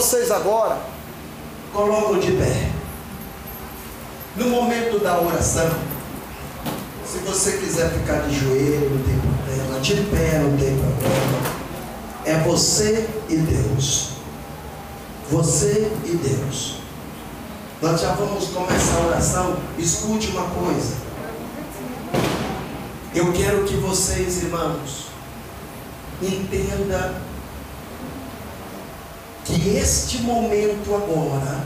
vocês agora colocam de pé. No momento da oração, se você quiser ficar de joelho, não tem problema, de pé, não tem problema. É você e Deus. Você e Deus. Nós já vamos começar a oração. Escute uma coisa. Eu quero que vocês, irmãos, entenda que este momento agora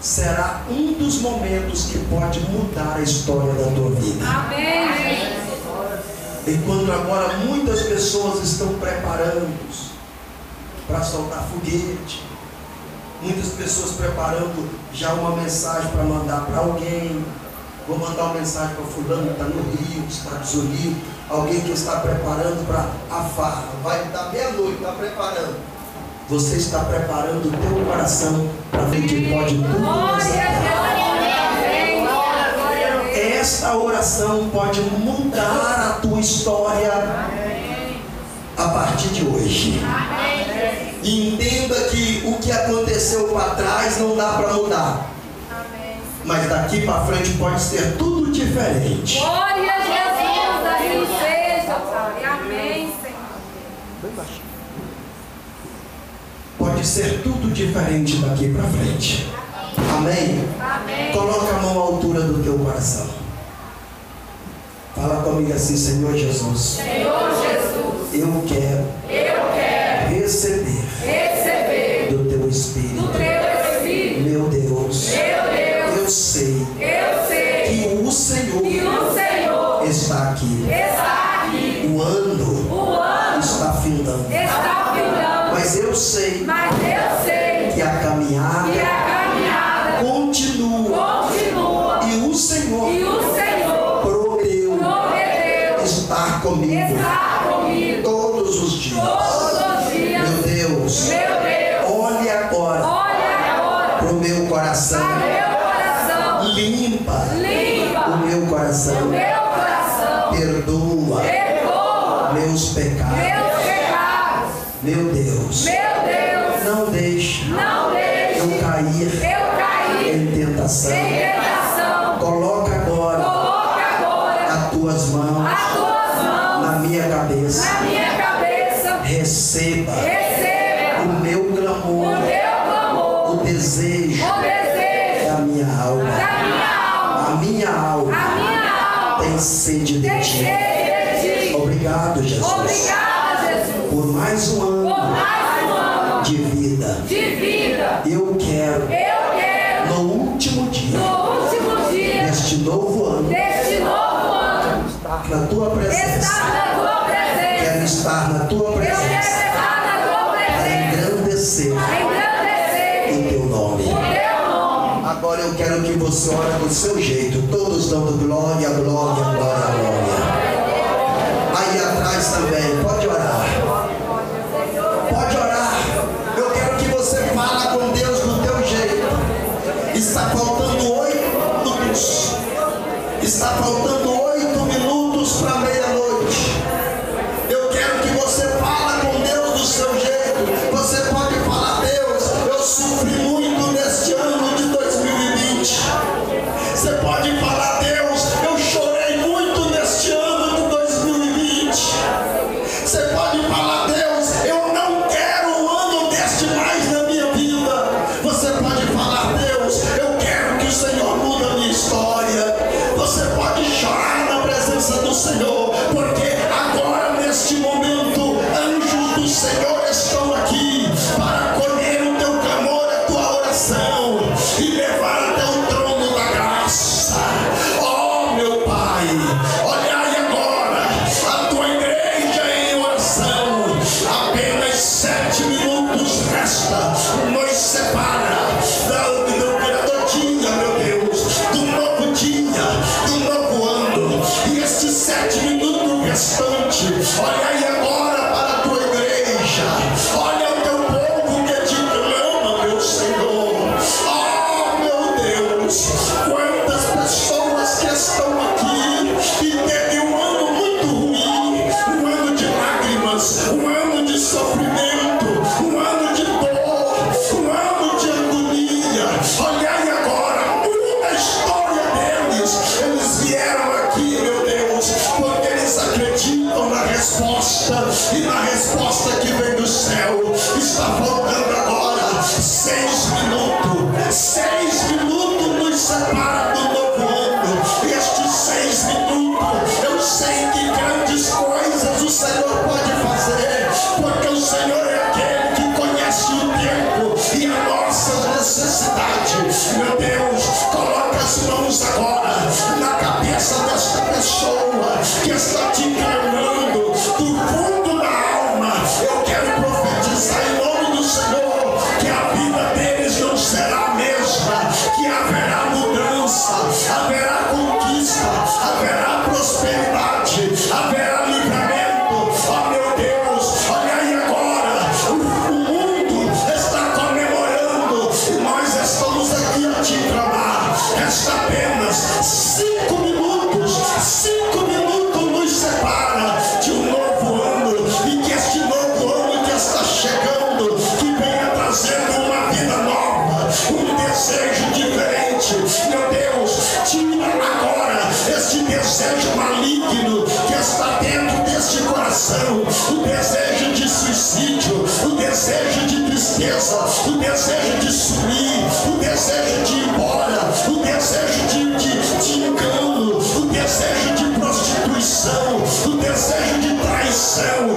será um dos momentos que pode mudar a história da tua vida. Amém. Enquanto agora muitas pessoas estão preparando para soltar foguete, muitas pessoas preparando já uma mensagem para mandar para alguém. Vou mandar uma mensagem para fulano que está no Rio, Estados Unidos, alguém que está preparando para a farra. Vai dar meia-noite, está preparando. Você está preparando o teu coração para ver que pode tudo Esta oração pode mudar a tua história a partir de hoje. E entenda que o que aconteceu para trás não dá para mudar. Mas daqui para frente pode ser tudo diferente. Glória a Jesus, assim seja, Pai. Amém, Senhor. Pode ser tudo diferente daqui para frente. Amém? Amém. Coloca a mão à altura do teu coração. Fala comigo assim, Senhor Jesus. Senhor Jesus, Eu quero eu quero receber receber Coloca agora Coloque agora as tuas mãos as tuas mãos na minha cabeça. na minha cabeça. Receba Receba o meu o clamor, meu clamor, o desejo o desejo da minha alma. da minha alma. A minha alma A minha alma tem sede de ti. de ti. Obrigado, Jesus, Obrigada, Jesus, por mais um por ano mais um ano de vida. de vida. Eu quero, Eu quero, no último dia no último dia deste novo ano, deste novo ano, na tua presença, estar na tua presença. quero estar na tua Eu quero presença estar na tua para presença. engrandecer Engrandecer o teu nome. o teu nome. Agora eu quero que você ore do seu jeito, todos dando glória, glória, glória, glória. Aí atrás também, pode orar. resposta, e na resposta que vem do céu, está voltando agora seis minutos. Seis minutos nos separa do novo ano. Estes seis minutos, eu sei que grandes coisas o Senhor pode fazer, porque o Senhor é aquele que conhece o tempo e a nossa necessidade. Meu Deus, coloca as mãos agora na cabeça desta pessoa que está te enganando. de suicídio, o desejo de tristeza, o desejo de sumir, o desejo de ir embora, o desejo de, de, de engano, o desejo de prostituição, o desejo de traição.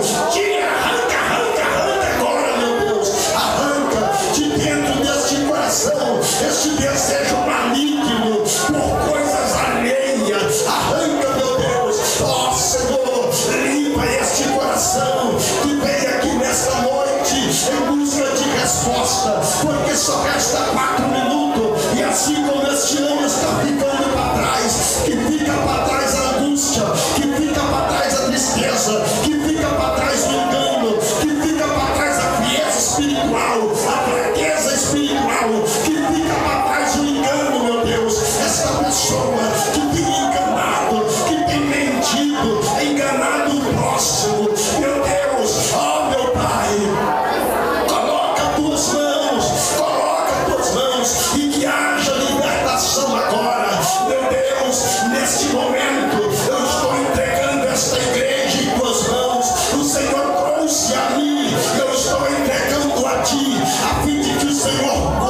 afin que tu sois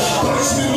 Christmas.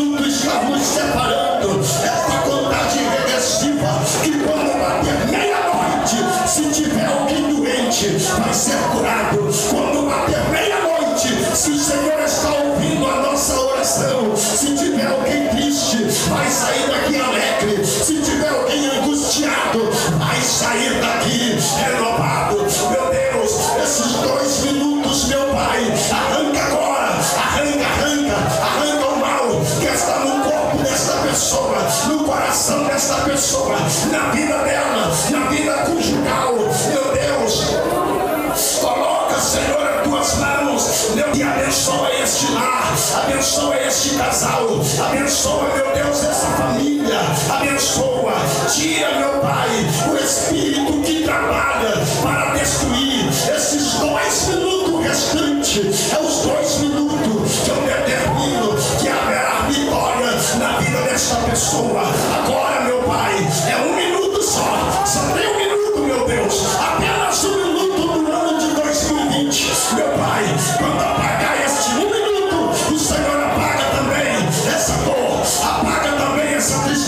este casal, abençoa, meu Deus, essa família, abençoa, tira, meu Pai, o espírito que trabalha para destruir esses dois minutos restantes. É o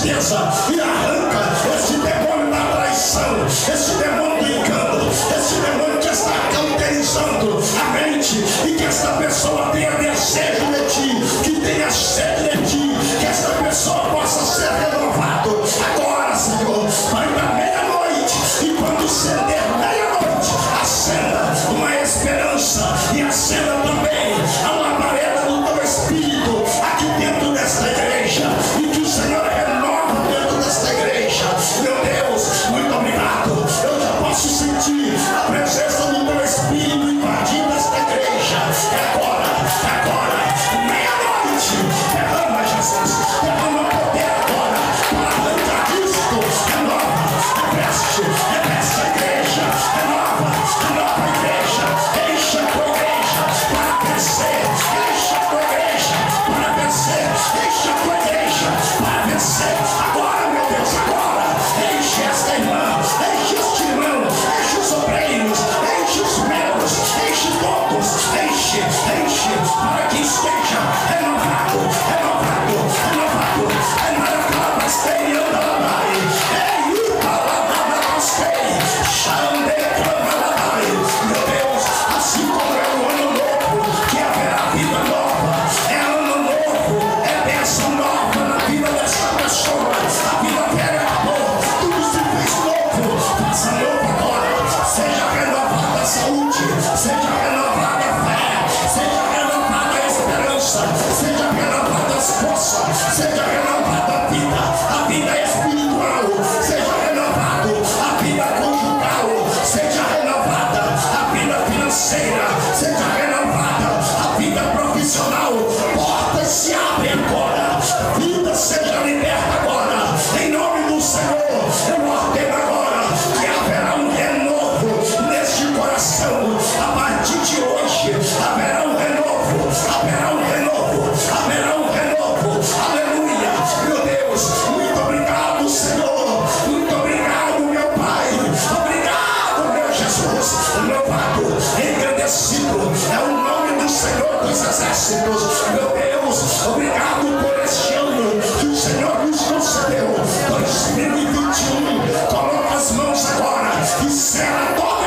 Essa! e arranca.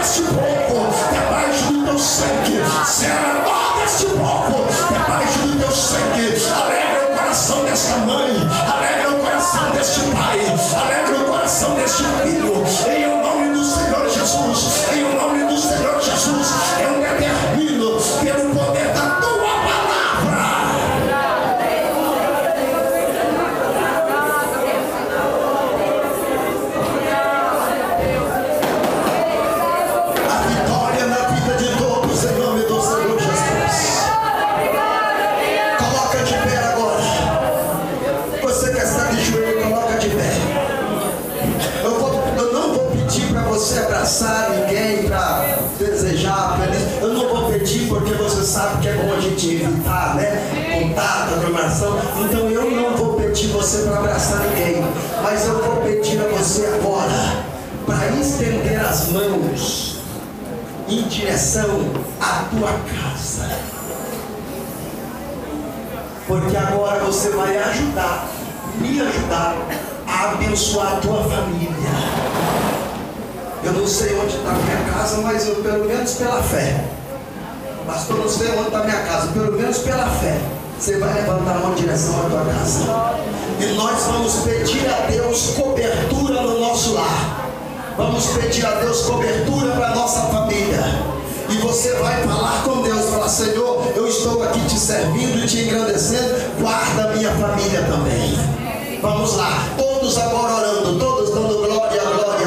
ask you tua casa. Porque agora você vai ajudar, me ajudar a abençoar a tua família. Eu não sei onde está a minha casa, mas eu, pelo menos pela fé. Pastor, não sei onde está a minha casa, pelo menos pela fé. Você vai levantar a mão em direção à tua casa. E nós vamos pedir a Deus cobertura no nosso lar. Vamos pedir a Deus cobertura para a nossa família e você vai falar com Deus, falar, Senhor, eu estou aqui te servindo, e te engrandecendo, guarda minha família também. Vamos lá, todos agora orando, todos dando glória, glória.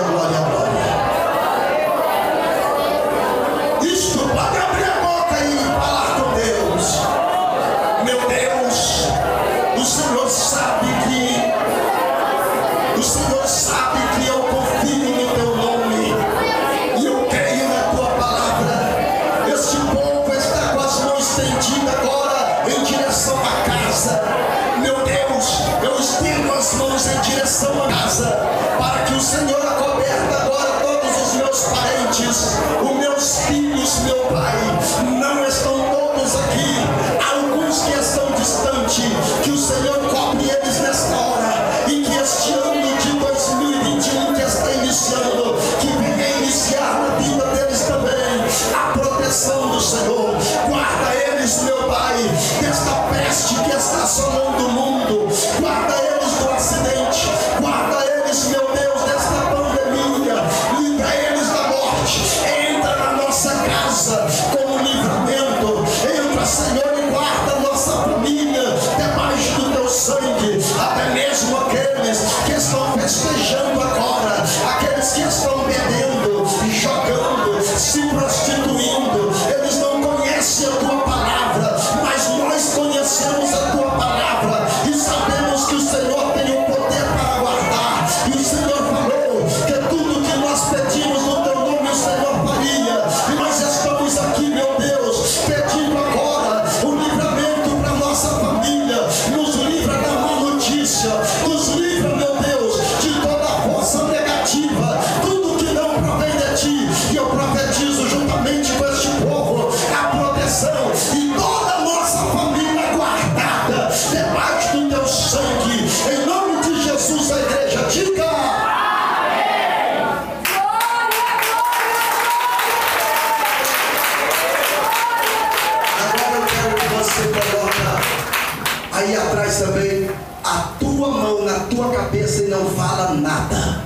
A tua mão na tua cabeça e não fala nada.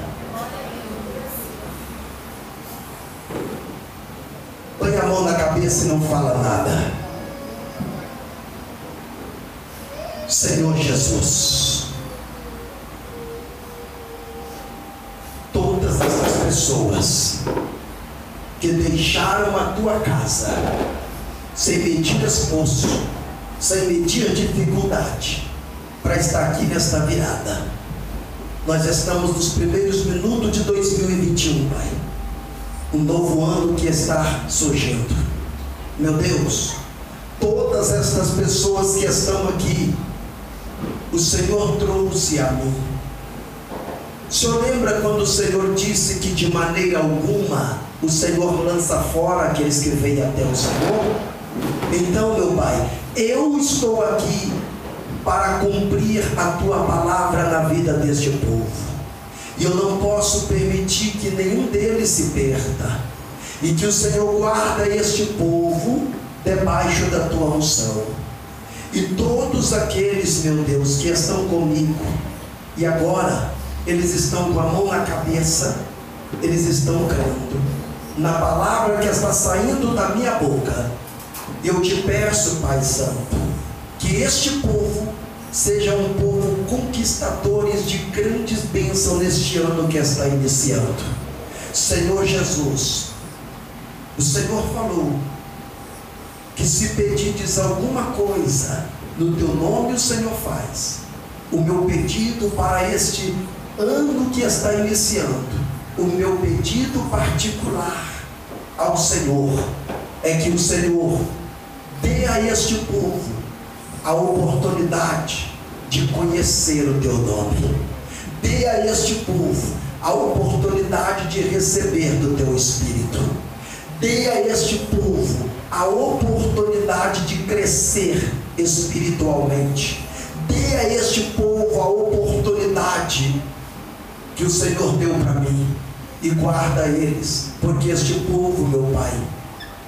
Põe a mão na cabeça e não fala nada. Senhor Jesus, todas essas pessoas que deixaram a tua casa sem medir esforço, sem medir dificuldade, para estar aqui nesta virada. Nós estamos nos primeiros minutos de 2021, Pai. Um novo ano que está surgindo. Meu Deus, todas estas pessoas que estão aqui, o Senhor trouxe a. O Senhor lembra quando o Senhor disse que de maneira alguma o Senhor lança fora aqueles que vêm até o Senhor? Então, meu Pai, eu estou aqui para cumprir a tua palavra na vida deste povo. E eu não posso permitir que nenhum deles se perda. E que o Senhor guarda este povo debaixo da tua unção. E todos aqueles, meu Deus, que estão comigo, e agora eles estão com a mão na cabeça, eles estão crendo na palavra que está saindo da minha boca. Eu te peço, Pai Santo, que este povo seja um povo conquistadores de grandes bênçãos neste ano que está iniciando. Senhor Jesus, o Senhor falou que se pedirdes alguma coisa no teu nome, o Senhor faz. O meu pedido para este ano que está iniciando, o meu pedido particular ao Senhor é que o Senhor dê a este povo a oportunidade de conhecer o teu nome. Dê a este povo a oportunidade de receber do teu Espírito. Dê a este povo a oportunidade de crescer espiritualmente. Dê a este povo a oportunidade que o Senhor deu para mim e guarda eles, porque este povo, meu Pai,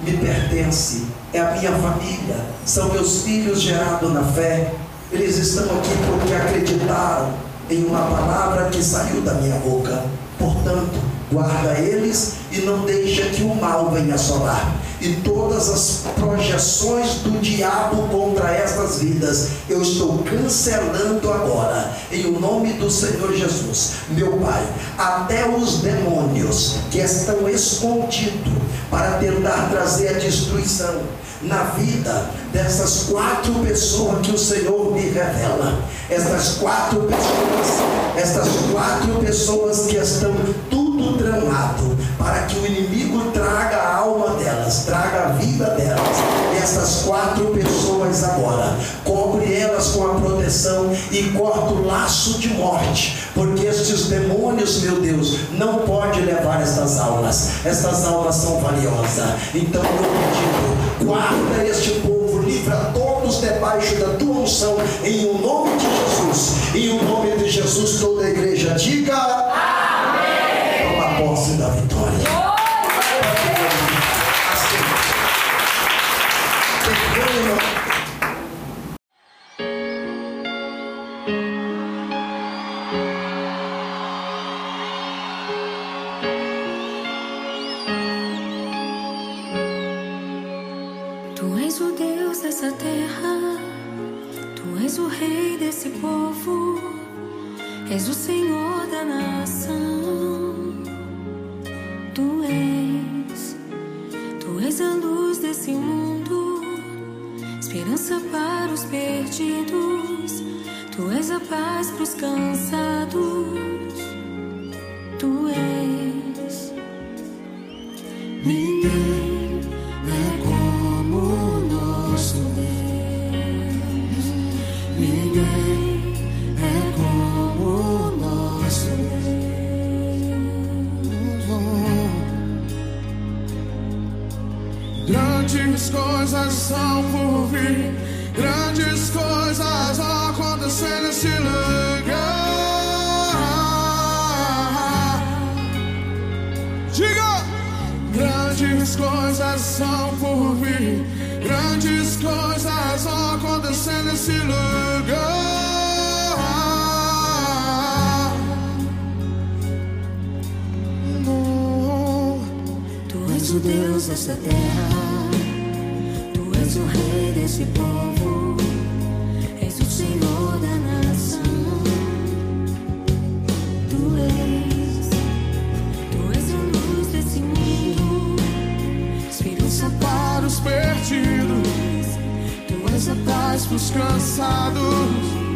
me pertence, é a minha família, são meus filhos gerados na fé. Eles estão aqui porque acreditaram em uma palavra que saiu da minha boca. Portanto, guarda eles e não deixa que o mal venha assolar. E todas as projeções do diabo contra estas vidas, eu estou cancelando agora, em o nome do Senhor Jesus, meu Pai. Até os demônios que estão escondidos para tentar trazer a destruição na vida dessas quatro pessoas que o Senhor me revela. Essas quatro pessoas, essas quatro pessoas que estão tudo tramado para que o inimigo traga a alma delas, traga a vida delas. Essas quatro pessoas agora, cobre elas com a proteção e corta o laço de morte, porque estes demônios, meu Deus, não pode levar estas almas. Estas almas são valiosas. Então eu pedido, guarda este povo, livra todos debaixo da tua unção, em o nome de Jesus. Em o nome de Jesus, toda a igreja diga. Amém. Dessa terra, Tu és o Rei desse povo, és o Senhor da nação. Tu és, Tu és a luz desse mundo, esperança para os perdidos, Tu és a paz para os cansados. Tu és. O Rei desse povo, és o Senhor da nação. Tu és, Tu és a luz desse mundo, esperança para os perdidos, Tu és a paz pros cansados.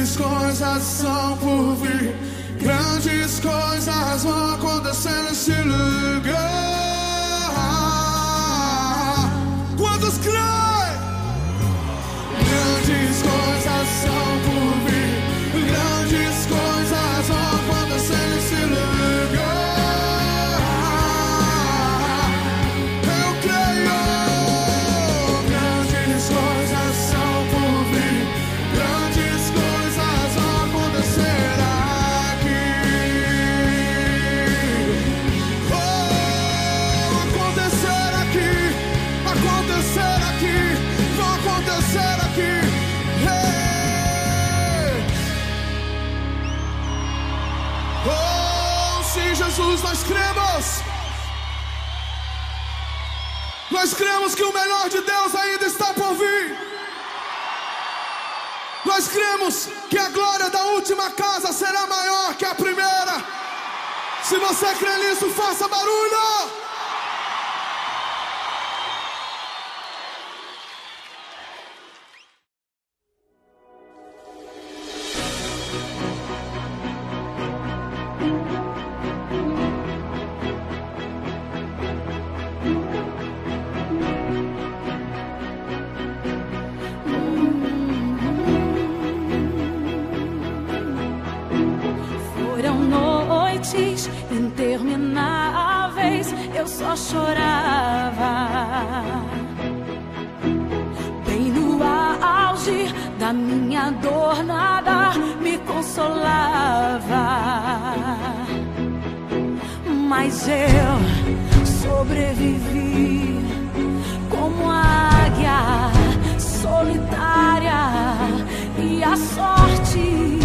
Grandes coisas são por vir, grandes coisas vão acontecer nesse lugar. Nós cremos que o melhor de Deus ainda está por vir. Nós cremos que a glória da última casa será maior que a primeira. Se você crê nisso, faça barulho. chorava. Bem no auge da minha dor, nada me consolava. Mas eu sobrevivi como águia solitária e a sorte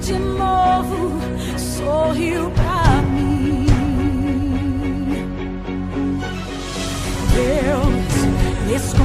de novo sorriu this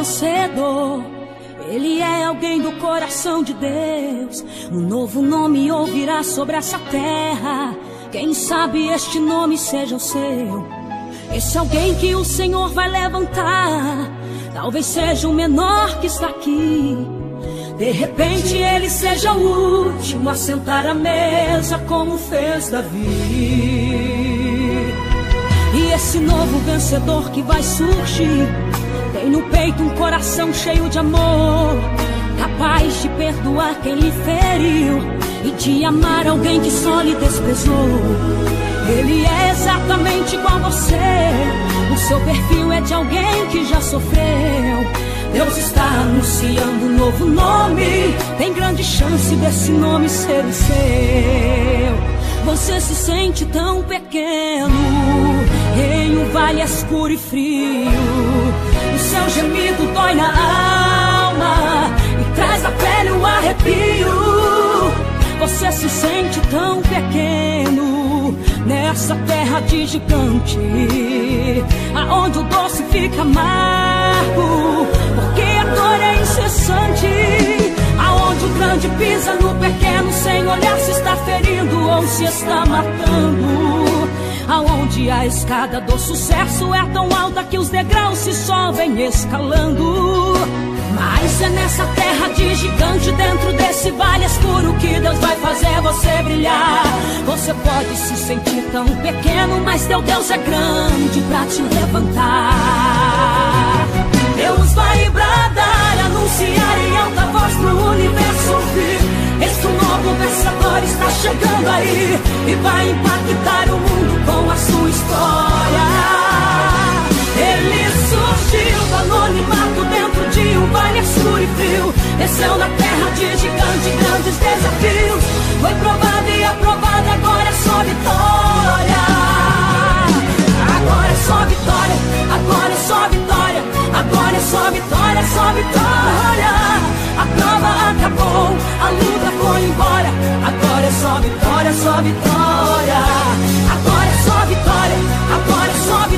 vencedor. Ele é alguém do coração de Deus. Um novo nome ouvirá sobre essa terra. Quem sabe este nome seja o seu. Esse alguém que o Senhor vai levantar. Talvez seja o menor que está aqui. De repente ele seja o último a sentar à mesa, como fez Davi. E esse novo vencedor que vai surgir tem no peito um coração cheio de amor, capaz de perdoar quem lhe feriu e de amar alguém que só lhe desprezou. Ele é exatamente igual você, o seu perfil é de alguém que já sofreu. Deus está anunciando um novo nome, tem grande chance desse nome ser o seu. Você se sente tão pequeno em um vale escuro e frio. Seu gemido dói na alma e traz da pele um arrepio. Você se sente tão pequeno nessa terra de gigante, aonde o doce fica amargo, porque a dor é incessante. Aonde o grande pisa no pequeno sem olhar se está ferindo ou se está matando. Aonde a escada do sucesso é tão alta que os degraus se sobem escalando. Mas é nessa terra de gigante, dentro desse vale escuro, que Deus vai fazer você brilhar. Você pode se sentir tão pequeno, mas teu Deus é grande pra te levantar. Deus vai bradar, anunciar em alta voz pro universo ouvir. Este novo vencedor está chegando aí e vai impactar o mundo com a sua história. Ele surgiu do anonimato dentro de um vale escuro e frio. Desceu na terra de gigante, grandes desafios. Foi provado e aprovado, agora é só vitória. Agora é só vitória, agora é só vitória, agora é só vitória, só vitória. Prova acabou, a luta foi embora. Agora é só vitória, só vitória. Agora é só vitória, agora é só vitória.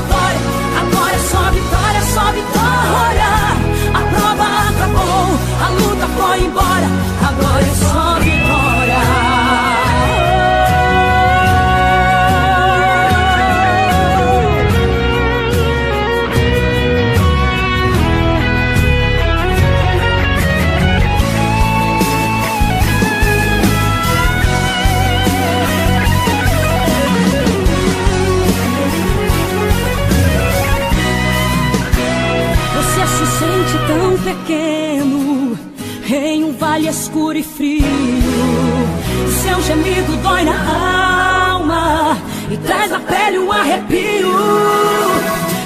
Escuro e frio. Seu gemido dói na alma e traz na pele um arrepio.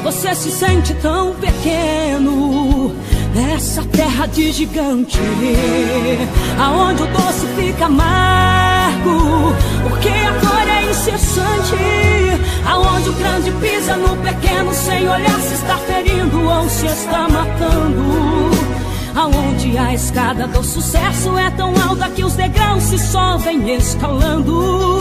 Você se sente tão pequeno nessa terra de gigante, aonde o doce fica amargo, porque a dor é incessante, aonde o grande pisa no pequeno sem olhar se está ferindo ou se está matando. Aonde a escada do sucesso é tão alta que os degraus se sobem escalando.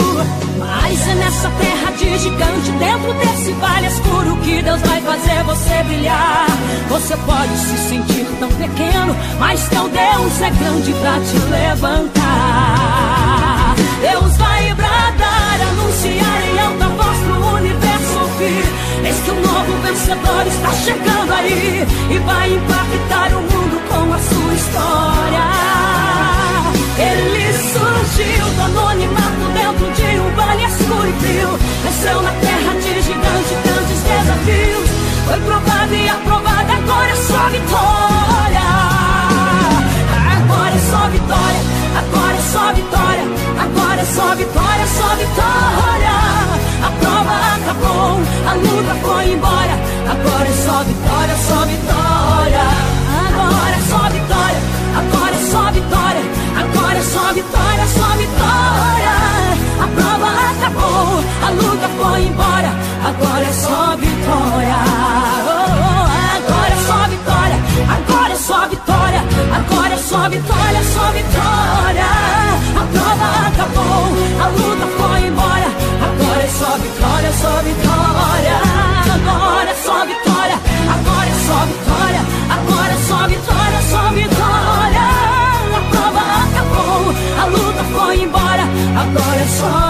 Mas é nessa terra de gigante, dentro desse vale escuro, que Deus vai fazer você brilhar. Você pode se sentir tão pequeno, mas teu Deus é grande pra te levantar. Deus vai novo vencedor está chegando aí e vai impactar o mundo com a sua história. Ele surgiu do anonimato dentro de um vale escuro e frio. nasceu na terra de gigante grandes desafios. Foi provado e aprovado, agora é só vitória. Agora é só vitória a prova acabou, a luta foi embora. Agora é só vitória, só vitória. Agora é só vitória, agora é só vitória. Agora é só vitória, só vitória. A prova acabou, a luta foi embora. Agora é só vitória. É só vitória. Agora é só vitória, só vitória. A prova acabou, a luta foi embora. Agora é só vitória, só vitória. Agora é só vitória, agora é só vitória. Agora é só vitória, só vitória. A prova acabou, a luta foi embora. Agora é só